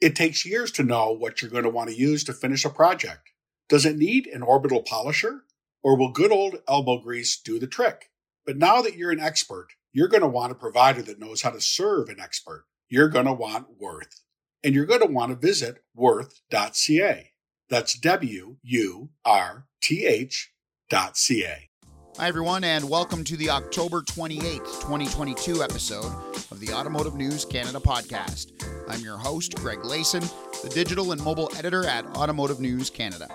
It takes years to know what you're going to want to use to finish a project. Does it need an orbital polisher? Or will good old elbow grease do the trick? But now that you're an expert, you're going to want a provider that knows how to serve an expert. You're going to want Würth. And you're going to want to visit wurth.ca. That's W U R T H dot C A. Hi, everyone, and welcome to the October 28th, 2022 episode of the Automotive News Canada podcast. I'm your host, Greg Layson, the digital and mobile editor at Automotive News Canada.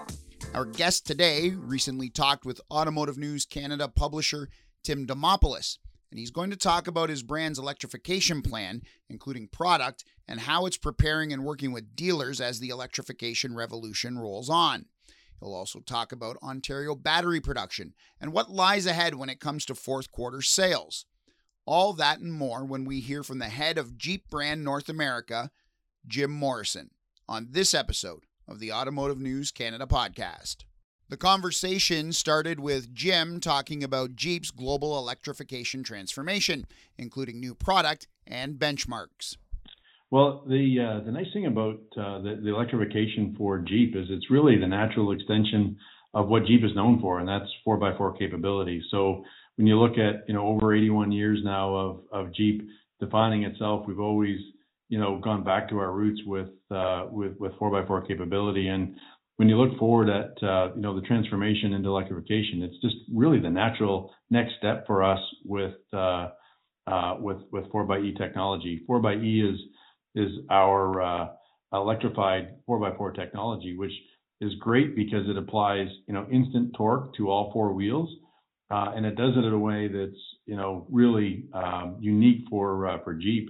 Our guest today recently talked with Automotive News Canada publisher Tim Demopoulos, and he's going to talk about his brand's electrification plan, including product and how it's preparing and working with dealers as the electrification revolution rolls on. He'll also talk about Ontario battery production and what lies ahead when it comes to fourth quarter sales. All that and more when we hear from the head of Jeep brand North America, Jim Morrison, on this episode of the Automotive News Canada podcast. The conversation started with Jim talking about Jeep's global electrification transformation, including new product and benchmarks. Well, the uh, the nice thing about uh, the, the electrification for Jeep is it's really the natural extension of what Jeep is known for, and that's 4x4 capability. So when you look at, you know, over 81 years now of, of Jeep defining itself, we've always, you know, gone back to our roots with, uh, with, with 4x4 capability. And when you look forward at, uh, you know, the transformation into electrification, it's just really the natural next step for us with, uh, uh with, with 4xe technology. 4xe is, is our, uh, electrified 4x4 technology, which is great because it applies, you know, instant torque to all four wheels uh, and it does it in a way that's you know really um, unique for uh, for Jeep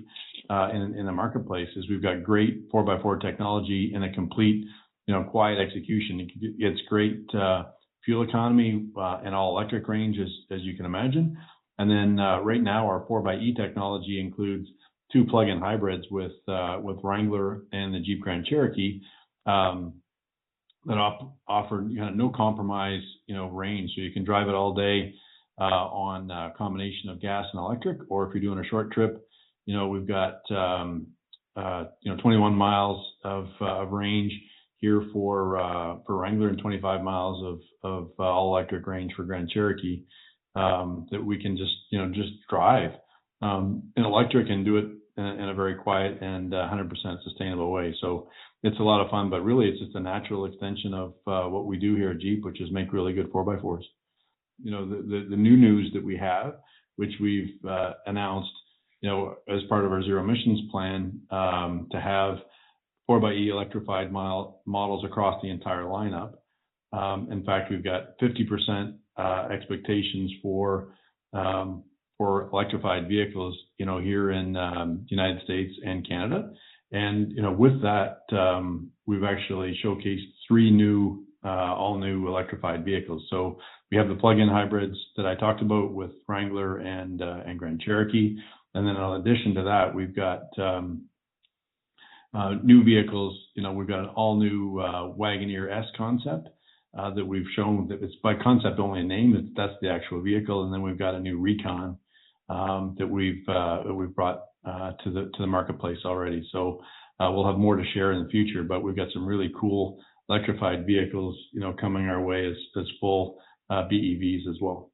uh, in in the marketplace. Is we've got great 4x4 technology and a complete you know quiet execution. It's great uh, fuel economy uh, and all electric range as as you can imagine. And then uh, right now our 4xe technology includes two plug-in hybrids with with Wrangler and the Jeep Grand Cherokee. Um, that op- offer you know, no compromise, you know, range. So you can drive it all day uh, on a combination of gas and electric, or if you're doing a short trip, you know, we've got um, uh, you know 21 miles of, uh, of range here for uh, for Wrangler and 25 miles of of uh, all electric range for Grand Cherokee um, that we can just you know just drive um, in electric and do it in a, in a very quiet and 100% uh, sustainable way. So it's a lot of fun, but really it's just a natural extension of uh, what we do here at Jeep, which is make really good 4x4s. You know, the, the, the new news that we have, which we've uh, announced, you know, as part of our zero emissions plan, um, to have 4xe electrified mile, models across the entire lineup. Um, in fact, we've got 50% uh, expectations for um, for electrified vehicles, you know, here in um, the United States and Canada. And you know, with that, um, we've actually showcased three new, uh, all new electrified vehicles. So we have the plug-in hybrids that I talked about with Wrangler and uh, and Grand Cherokee, and then in addition to that, we've got um, uh, new vehicles. You know, we've got an all-new uh, Wagoneer S concept. Uh, that we've shown that it's by concept only a name. That's the actual vehicle, and then we've got a new Recon that we've uh, that we've brought uh, to the to the marketplace already. So uh, we'll have more to share in the future, but we've got some really cool electrified vehicles, you know, coming our way as as full uh, BEVs as well.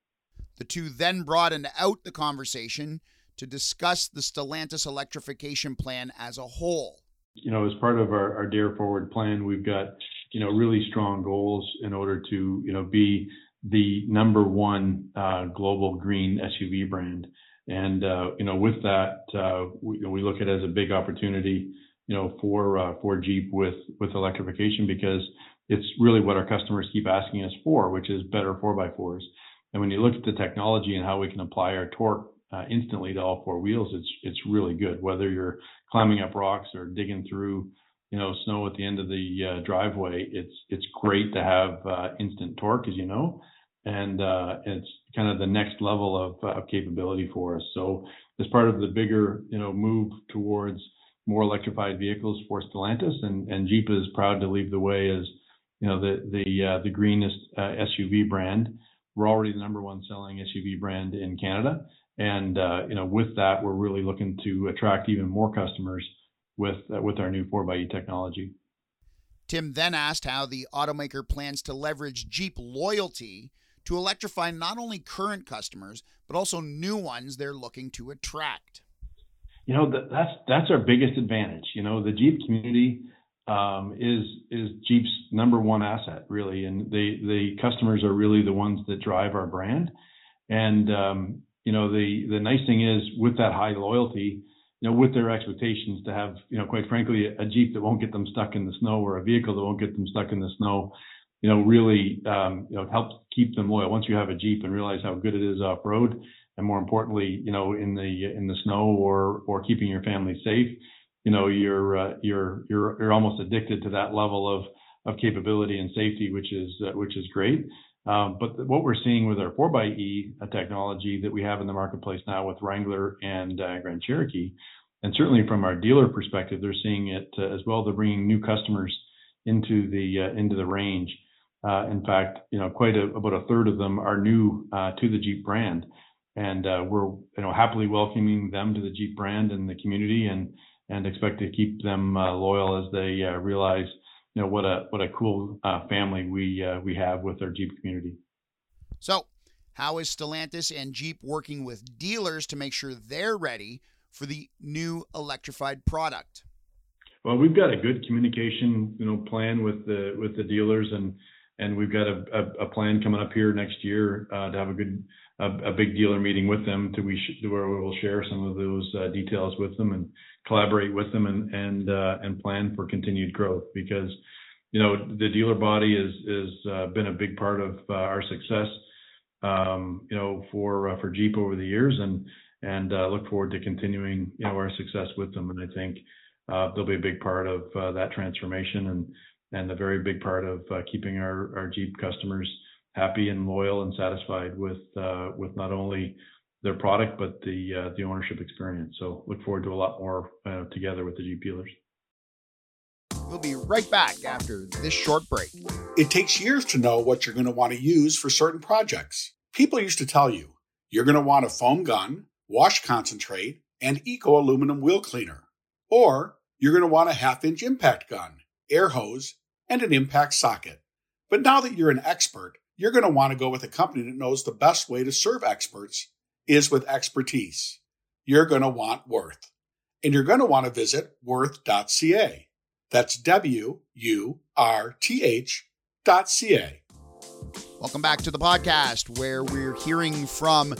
The two then broadened out the conversation to discuss the Stellantis electrification plan as a whole. You know, as part of our, our Dare Forward plan, we've got you know really strong goals in order to you know be the number one uh, global green SUV brand. And uh, you know, with that, uh, we, we, look at it as a big opportunity, you know, for uh, for Jeep with with electrification because it's really what our customers keep asking us for, which is better four by fours. And when you look at the technology and how we can apply our torque uh, instantly to all four wheels, it's it's really good. Whether you're climbing up rocks or digging through, you know, snow at the end of the uh, driveway, it's it's great to have uh, instant torque, as you know and uh, it's kind of the next level of, uh, capability for us. So as part of the bigger, you know, move towards more electrified vehicles for Stellantis, and, and Jeep is proud to lead the way as, you know, the the uh, the greenest uh, SUV brand. We're already the number one selling SUV brand in Canada, and uh, you know, with that, we're really looking to attract even more customers with uh, with our new 4xe technology. Tim then asked how the automaker plans to leverage Jeep loyalty to electrify not only current customers but also new ones they're looking to attract. You know that's that's our biggest advantage. You know the Jeep community um, is is Jeep's number one asset really, and the the customers are really the ones that drive our brand. And um, you know the the nice thing is with that high loyalty, you know with their expectations to have you know quite frankly a Jeep that won't get them stuck in the snow or a vehicle that won't get them stuck in the snow, you know really um, you know helps keep them loyal. Once you have a Jeep and realize how good it is off road, and more importantly, you know in the in the snow or or keeping your family safe you know you're uh, you're you're you're almost addicted to that level of of capability and safety, which is uh, which is great. Um, but what we're seeing with our 4xe uh, technology that we have in the marketplace now with Wrangler and uh, Grand Cherokee, and certainly from our dealer perspective, they're seeing it uh, as well. They're bringing new customers into the uh, into the range. Uh, in fact, you know, quite a, about a third of them are new to the Jeep brand, and we're you know happily welcoming them to the Jeep brand and the community and and expect to keep them uh, loyal as they uh, realize, you know, what a what a cool uh, family we uh, we have with our Jeep community. So, how is Stellantis and Jeep working with dealers to make sure they're ready for the new electrified product? Well, we've got a good communication, you know, plan with the with the dealers, and and we've got a, a, a plan coming up here next year uh, to have a good a, a, big dealer meeting with them to we sh- where we will share some of those uh, details with them and collaborate with them and and uh, and plan for continued growth because you know the dealer body is is uh, been a big part of uh, our success um, you know for uh, for Jeep over the years and and look forward to continuing you know our success with them. And I think they'll be a big part of that transformation and and a very big part of keeping our our Jeep customers happy and loyal and satisfied with with not only their product, but the uh, the ownership experience. So look forward to a lot more uh, together with the Jeep dealers. We'll be right back after this short break. It takes years to know what you're going to want to use for certain projects. People used to tell you you're going to want a foam gun, wash concentrate, and eco aluminum wheel cleaner. Or you're going to want a half inch impact gun, air hose, and an impact socket. But now that you're an expert, you're going to want to go with a company that knows the best way to serve experts is with expertise. You're going to want Würth. And you're going to want to visit wurth.ca. That's W U R T H dot C-A. Welcome back to the podcast where we're hearing from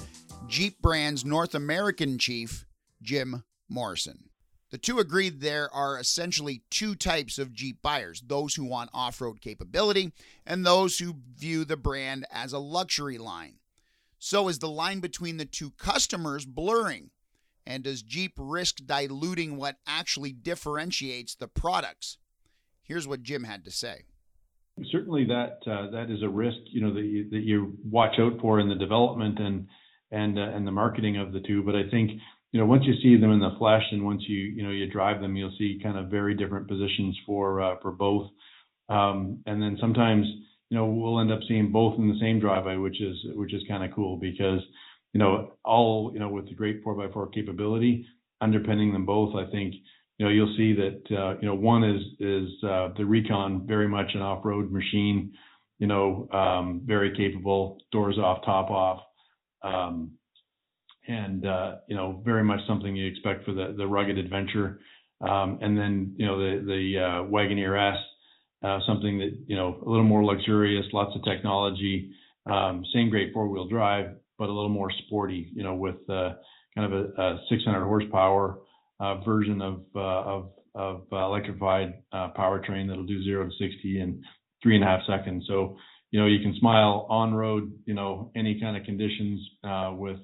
Jeep brand's North American chief, Jim Morrison. The two agreed there are essentially two types of Jeep buyers those who want off road capability and those who view the brand as a luxury line. So is the line between the two customers blurring? And does Jeep risk diluting what actually differentiates the products? Here's what Jim had to say. Certainly, that uh, that is a risk, you know, that you, that you watch out for in the development and and uh, and the marketing of the two. But I think, you know, once you see them in the flesh and once you you know you drive them, you'll see kind of very different positions for uh, for both. Um, and then sometimes you know, we'll end up seeing both in the same driveway, which is which is kind of cool because, you know, all you know with the great 4x4 capability underpinning them both, I think, you know, you'll see that uh, you know one is is uh, the Recon very much an off-road machine, you know, um, very capable, doors off, top off, um, and uh, you know very much something you expect for the the rugged adventure. Um, and then you know the the uh, Wagoneer S uh, something that you know a little more luxurious, lots of technology, um, same great four wheel drive, but a little more sporty. You know, with uh, kind of a, a 600 horsepower uh, version of uh, of, of electrified uh, powertrain that'll do zero to 60 in three and a half seconds. So you know you can smile on road. You know any kind of conditions with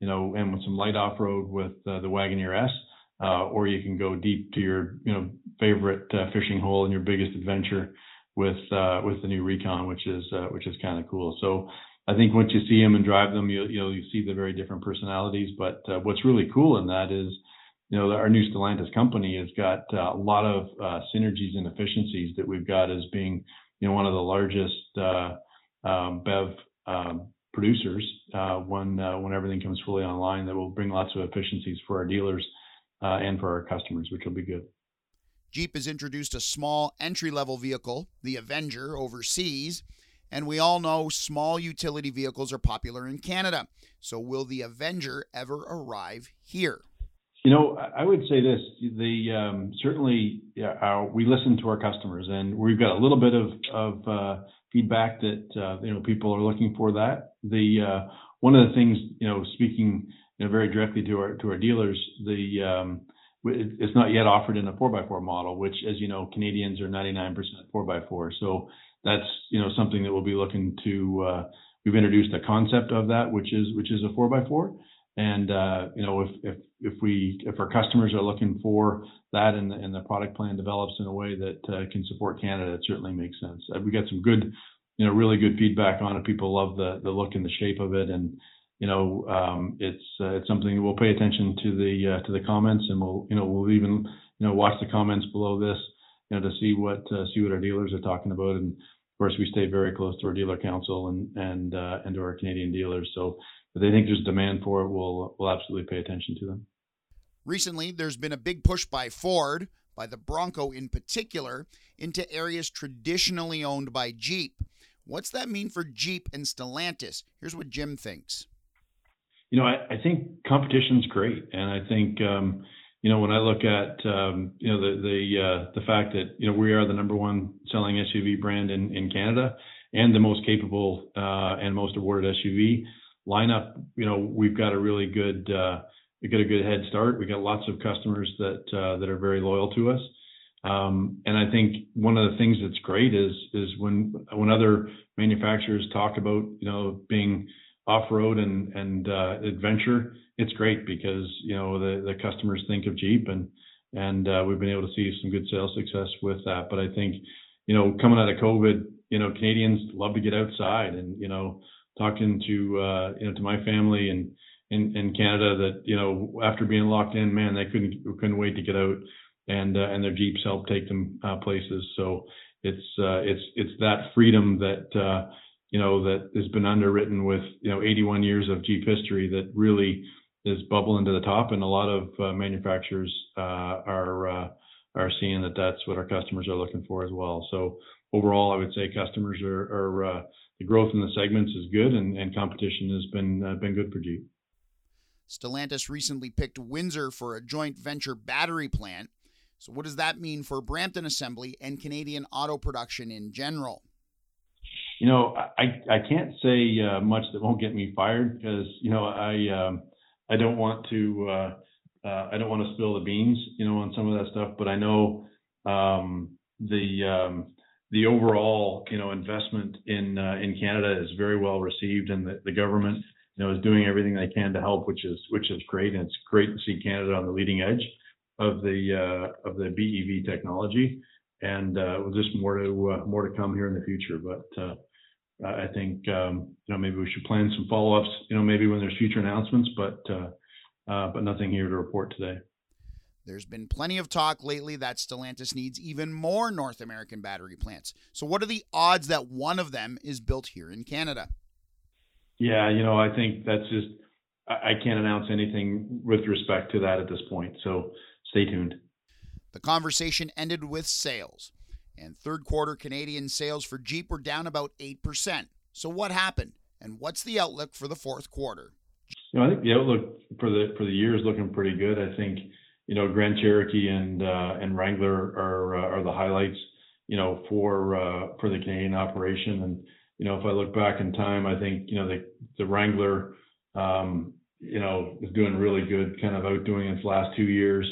you know and with some light off road with the Wagoneer S uh, or you can go deep to your you know favorite uh, fishing hole and your biggest adventure with uh, with the new Recon, which is uh, which is kind of cool. So I think once you see them and drive them, you you know you see the very different personalities. But uh, what's really cool in that is you know our new Stellantis company has got uh, a lot of synergies and efficiencies that we've got as being you know one of the largest um, BEV um, producers when when everything comes fully online that will bring lots of efficiencies for our dealers uh, and for our customers, which will be good. Jeep has introduced a small entry level vehicle, the Avenger, overseas. And we all know small utility vehicles are popular in Canada. So, will the Avenger ever arrive here? You know, I would say this: the um, certainly yeah, our, we listen to our customers, and we've got a little bit of of uh, feedback that uh, you know people are looking for that. The uh, one of the things you know, speaking you know very directly to our to our dealers, the um, it's not yet offered in a 4x4 model, which, as you know, Canadians are 99% 4x4. So that's you know something that we'll be looking to. Uh, we've introduced a concept of that, which is which is a 4x4. And uh, you know, if if if we if our customers are looking for that and the, and the product plan develops in a way that uh, can support Canada, it certainly makes sense. Uh, we got some good, you know, really good feedback on it. People love the the look and the shape of it, and you know, um, it's uh, it's something we'll pay attention to the uh, to the comments, and we'll you know we'll even you know watch the comments below this, you know, to see what uh, see what our dealers are talking about, and of course we stay very close to our dealer council and and uh, and to our Canadian dealers. So if they think there's demand for it, we'll we'll absolutely pay attention to them. Recently, there's been a big push by Ford, by the Bronco in particular, into areas traditionally owned by Jeep. What's that mean for Jeep and Stellantis? Here's what Jim thinks you know, I, I think competition's great, and I think um, you know when I look at um, you know the the uh, the fact that you know we are the number one selling SUV brand in in Canada and the most capable uh, and most awarded SUV lineup. You know, we've got a really good uh, we a good head start. We got lots of customers that uh, that are very loyal to us. Um, and I think one of the things that's great is is when when other manufacturers talk about you know being off-road and and uh, adventure, it's great because you know the the customers think of Jeep and and uh, we've been able to see some good sales success with that. But I think you know coming out of COVID, you know Canadians love to get outside and you know talking to uh, you know to my family and in, in Canada that you know after being locked in, man, they couldn't couldn't wait to get out and uh, and their Jeeps helped take them uh, places. So it's uh, it's it's that freedom that uh, you know, that has been underwritten with, you know, 81 years of Jeep history that really is bubbling to the top. And a lot of uh, manufacturers uh, are are seeing that that's what our customers are looking for as well. So overall, I would say customers are, are the growth in the segments is good, and, and competition has been uh, been good for Jeep. Stellantis recently picked Windsor for a joint venture battery plant. So, what does that mean for Brampton Assembly and Canadian auto production in general? You know, I I can't say uh, much that won't get me fired because you know I um, I don't want to uh, uh, I don't want to spill the beans, you know, on some of that stuff. But I know um, the um, the overall you know investment in uh, in Canada is very well received, and the, the government you know is doing everything they can to help, which is which is great, and it's great to see Canada on the leading edge of the uh, of the BEV technology and uh, just more to uh, more to come here in the future. But uh, I think um, you know maybe we should plan some follow-ups. You know maybe when there's future announcements, but uh, uh, but nothing here to report today. There's been plenty of talk lately that Stellantis needs even more North American battery plants. So what are the odds that one of them is built here in Canada? Yeah, you know I think that's just I can't announce anything with respect to that at this point. So stay tuned. The conversation ended with sales and third quarter Canadian sales for Jeep were down about 8%. So what happened and what's the outlook for the fourth quarter? You know, I think the outlook for the for the year is looking pretty good. I think you know Grand Cherokee and uh, and Wrangler are uh, are the highlights you know for uh, for the Canadian operation. And you know if I look back in time, I think you know the the Wrangler um, you know is doing really good, kind of outdoing its last two years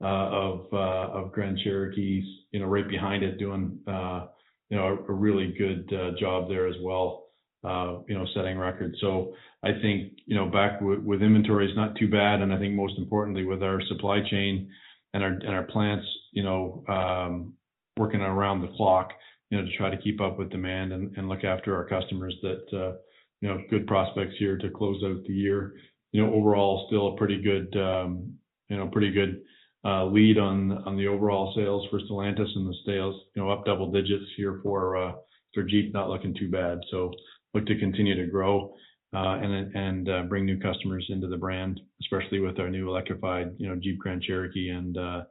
uh, of uh, of Grand Cherokees you know, right behind it doing, uh, you know, a, a really good job there as well, uh, you know, setting records. So I think, you know, back w- with inventory is not too bad. And I think most importantly with our supply chain and our, and our plants, you know, um, working around the clock, you know, to try to keep up with demand and, and look after our customers that, uh, you know, good prospects here to close out the year. You know, overall, still a pretty good, um, you know, pretty good uh, lead on on the overall sales for Stellantis and the sales, you know, up double digits here for uh, for Jeep, not looking too bad. So look to continue to grow. uh, and and uh, bring new customers into the brand, especially with our new electrified, you know, Jeep Grand Cherokee and uh,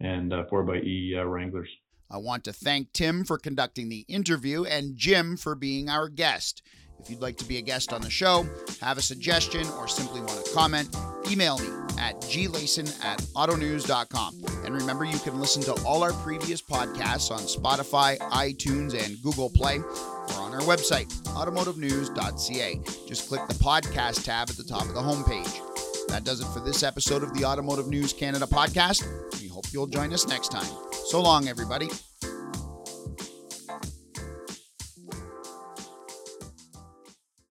and 4xE uh, Wranglers. I want to thank Tim for conducting the interview and Jim for being our guest. If you'd like to be a guest on the show, have a suggestion, or simply want to comment, email me at glayson at autonews.com. And remember, you can listen to all our previous podcasts on Spotify, iTunes, and Google Play, or on our website, automotivenews.ca. Just click the podcast tab at the top of the homepage. That does it for this episode of the Automotive News Canada podcast. We hope you'll join us next time. So long, everybody.